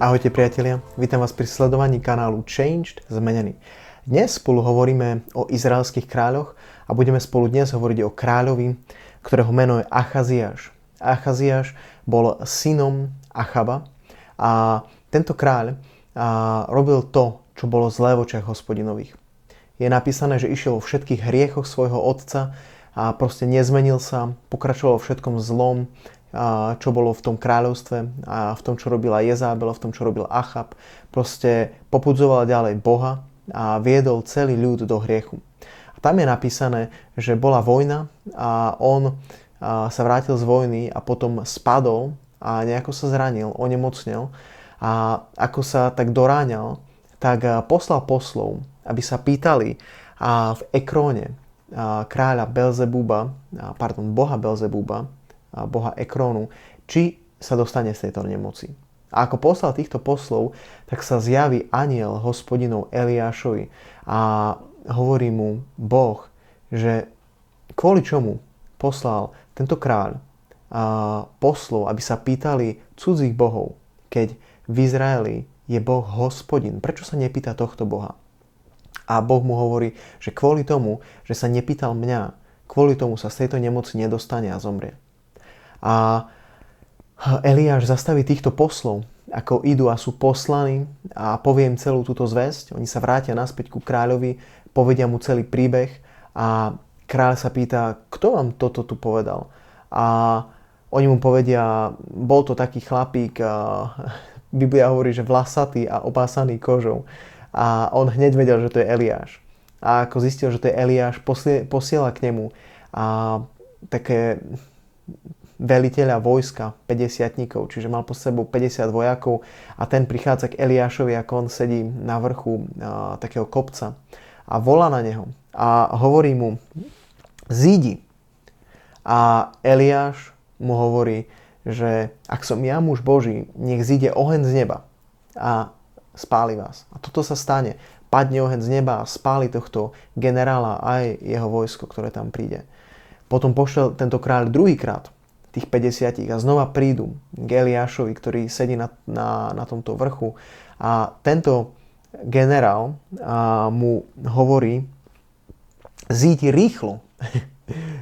Ahojte priatelia, vítam vás pri sledovaní kanálu Changed Zmenený. Dnes spolu hovoríme o izraelských kráľoch a budeme spolu dnes hovoriť o kráľovi, ktorého meno je Achaziáš. Achaziáš bol synom Achaba a tento kráľ robil to, čo bolo zlé v očiach hospodinových. Je napísané, že išiel vo všetkých hriechoch svojho otca a proste nezmenil sa, pokračoval všetkom zlom, čo bolo v tom kráľovstve a v tom, čo robila Jezábel, v tom, čo robil Achab. Proste popudzoval ďalej Boha a viedol celý ľud do hriechu. A tam je napísané, že bola vojna a on sa vrátil z vojny a potom spadol a nejako sa zranil, onemocnel a ako sa tak doráňal, tak poslal poslov, aby sa pýtali a v Ekróne kráľa Belzebuba, pardon, boha Belzebuba, boha Ekrónu, či sa dostane z tejto nemoci. A ako poslal týchto poslov, tak sa zjaví aniel hospodinov Eliášovi a hovorí mu Boh, že kvôli čomu poslal tento kráľ poslov, aby sa pýtali cudzích bohov, keď v Izraeli je Boh hospodin. Prečo sa nepýta tohto Boha? A Boh mu hovorí, že kvôli tomu, že sa nepýtal mňa, kvôli tomu sa z tejto nemoci nedostane a zomrie. A Eliáš zastaví týchto poslov, ako idú a sú poslaní a poviem celú túto zväzť. Oni sa vrátia naspäť ku kráľovi, povedia mu celý príbeh a kráľ sa pýta, kto vám toto tu povedal? A oni mu povedia, bol to taký chlapík, a Biblia hovorí, že vlasatý a opásaný kožou. A on hneď vedel, že to je Eliáš. A ako zistil, že to je Eliáš, posiela k nemu a také veliteľa vojska 50 čiže mal po sebou 50 vojakov a ten prichádza k Eliášovi, ako on sedí na vrchu a, takého kopca a volá na neho a hovorí mu zídi. A Eliáš mu hovorí, že ak som ja muž Boží, nech zíde oheň z neba a spáli vás. A toto sa stane. Padne oheň z neba a spáli tohto generála aj jeho vojsko, ktoré tam príde. Potom pošle tento kráľ druhýkrát tých 50 a znova prídu k Eliášovi, ktorý sedí na, na, na tomto vrchu a tento generál a, mu hovorí zíti rýchlo.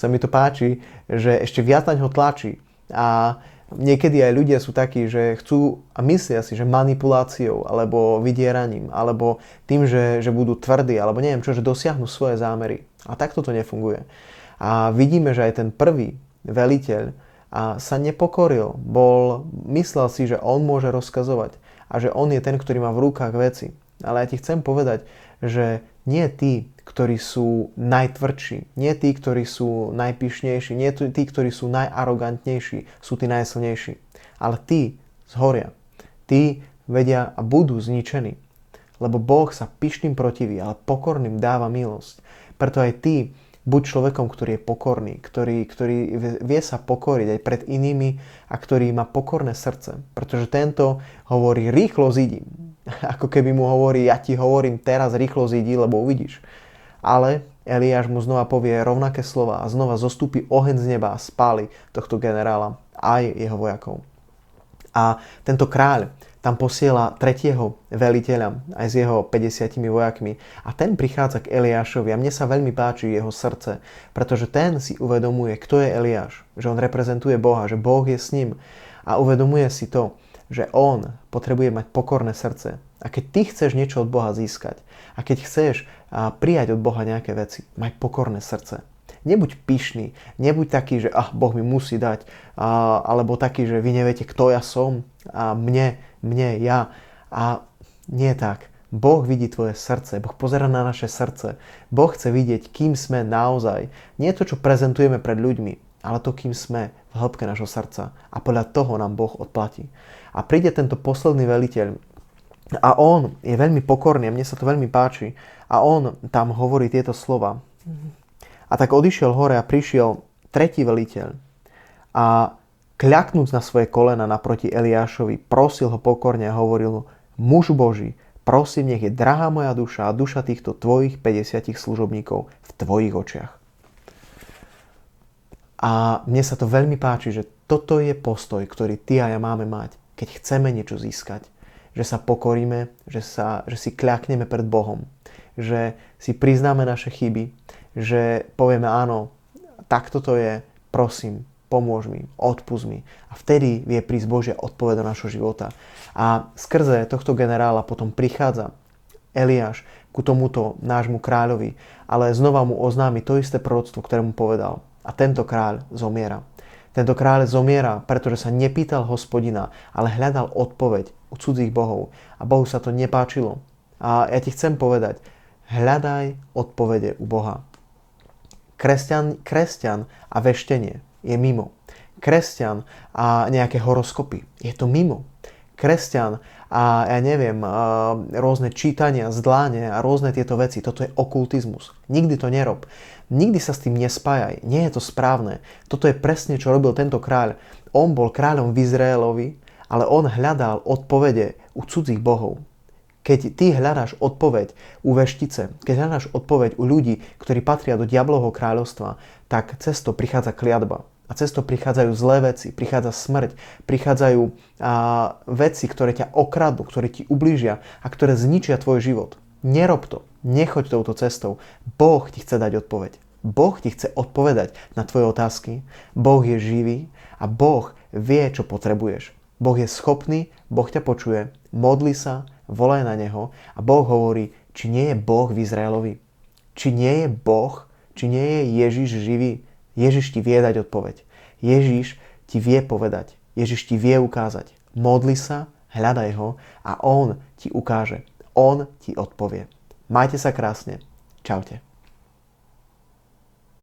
sa mi to páči, že ešte viac na ňo tlačí a niekedy aj ľudia sú takí, že chcú a myslia si, že manipuláciou alebo vydieraním alebo tým, že, že budú tvrdí alebo neviem čo, že dosiahnu svoje zámery. A takto to nefunguje. A vidíme, že aj ten prvý veliteľ a sa nepokoril. Bol, myslel si, že on môže rozkazovať a že on je ten, ktorý má v rukách veci. Ale ja ti chcem povedať, že nie tí, ktorí sú najtvrdší, nie tí, ktorí sú najpyšnejší, nie tí, ktorí sú najarogantnejší, sú tí najsilnejší. Ale tí zhoria. Tí vedia a budú zničení. Lebo Boh sa pyšným protiví, ale pokorným dáva milosť. Preto aj tí, Buď človekom, ktorý je pokorný, ktorý, ktorý vie sa pokoriť aj pred inými a ktorý má pokorné srdce. Pretože tento hovorí rýchlo zidi. Ako keby mu hovorí, ja ti hovorím teraz rýchlo zidi, lebo uvidíš. Ale Eliáš mu znova povie rovnaké slova a znova zostúpi oheň z neba a spáli tohto generála aj jeho vojakov. A tento kráľ tam posiela tretieho veliteľa aj s jeho 50 vojakmi a ten prichádza k Eliášovi a mne sa veľmi páči jeho srdce, pretože ten si uvedomuje, kto je Eliáš, že on reprezentuje Boha, že Boh je s ním a uvedomuje si to, že on potrebuje mať pokorné srdce. A keď ty chceš niečo od Boha získať a keď chceš prijať od Boha nejaké veci, maj pokorné srdce. Nebuď pyšný, nebuď taký, že ah, Boh mi musí dať, alebo taký, že vy neviete, kto ja som a mne, mne, ja. A nie tak. Boh vidí tvoje srdce, Boh pozera na naše srdce. Boh chce vidieť, kým sme naozaj. Nie to, čo prezentujeme pred ľuďmi, ale to, kým sme v hĺbke našho srdca. A podľa toho nám Boh odplatí. A príde tento posledný veliteľ A on je veľmi pokorný a mne sa to veľmi páči. A on tam hovorí tieto slova. A tak odišiel hore a prišiel tretí veliteľ a kľaknúc na svoje kolena naproti Eliášovi, prosil ho pokorne a hovoril mu, muž Boží, prosím, nech je drahá moja duša a duša týchto tvojich 50 služobníkov v tvojich očiach. A mne sa to veľmi páči, že toto je postoj, ktorý ty a ja máme mať, keď chceme niečo získať že sa pokoríme, že, sa, že si kľakneme pred Bohom, že si priznáme naše chyby, že povieme áno, takto to je, prosím, pomôž mi, odpust mi. A vtedy vie prísť Božia odpoveď do našho života. A skrze tohto generála potom prichádza Eliáš ku tomuto nášmu kráľovi, ale znova mu oznámi to isté proroctvo, ktoré mu povedal. A tento kráľ zomiera. Tento kráľ zomiera, pretože sa nepýtal hospodina, ale hľadal odpoveď u cudzích bohov. A Bohu sa to nepáčilo. A ja ti chcem povedať, hľadaj odpovede u Boha. Kresťan, kresťan a veštenie je mimo. Kresťan a nejaké horoskopy je to mimo. Kresťan a ja neviem, rôzne čítania, zdláne a rôzne tieto veci. Toto je okultizmus. Nikdy to nerob. Nikdy sa s tým nespájaj. Nie je to správne. Toto je presne, čo robil tento kráľ. On bol kráľom v Izraelovi, ale on hľadal odpovede u cudzích bohov. Keď ty hľadáš odpoveď u veštice, keď hľadáš odpoveď u ľudí, ktorí patria do diablovho kráľovstva, tak cesto prichádza kliatba. A cesto prichádzajú zlé veci, prichádza smrť, prichádzajú a, veci, ktoré ťa okradnú, ktoré ti ublížia a ktoré zničia tvoj život. Nerob to, nechoď touto cestou. Boh ti chce dať odpoveď. Boh ti chce odpovedať na tvoje otázky. Boh je živý a Boh vie, čo potrebuješ. Boh je schopný, Boh ťa počuje, modli sa, volaj na Neho a Boh hovorí, či nie je Boh v Izraelovi. Či nie je Boh, či nie je Ježiš živý. Ježiš ti vie dať odpoveď. Ježiš ti vie povedať. Ježiš ti vie ukázať. Modli sa, hľadaj ho a On ti ukáže. On ti odpovie. Majte sa krásne. Čaute.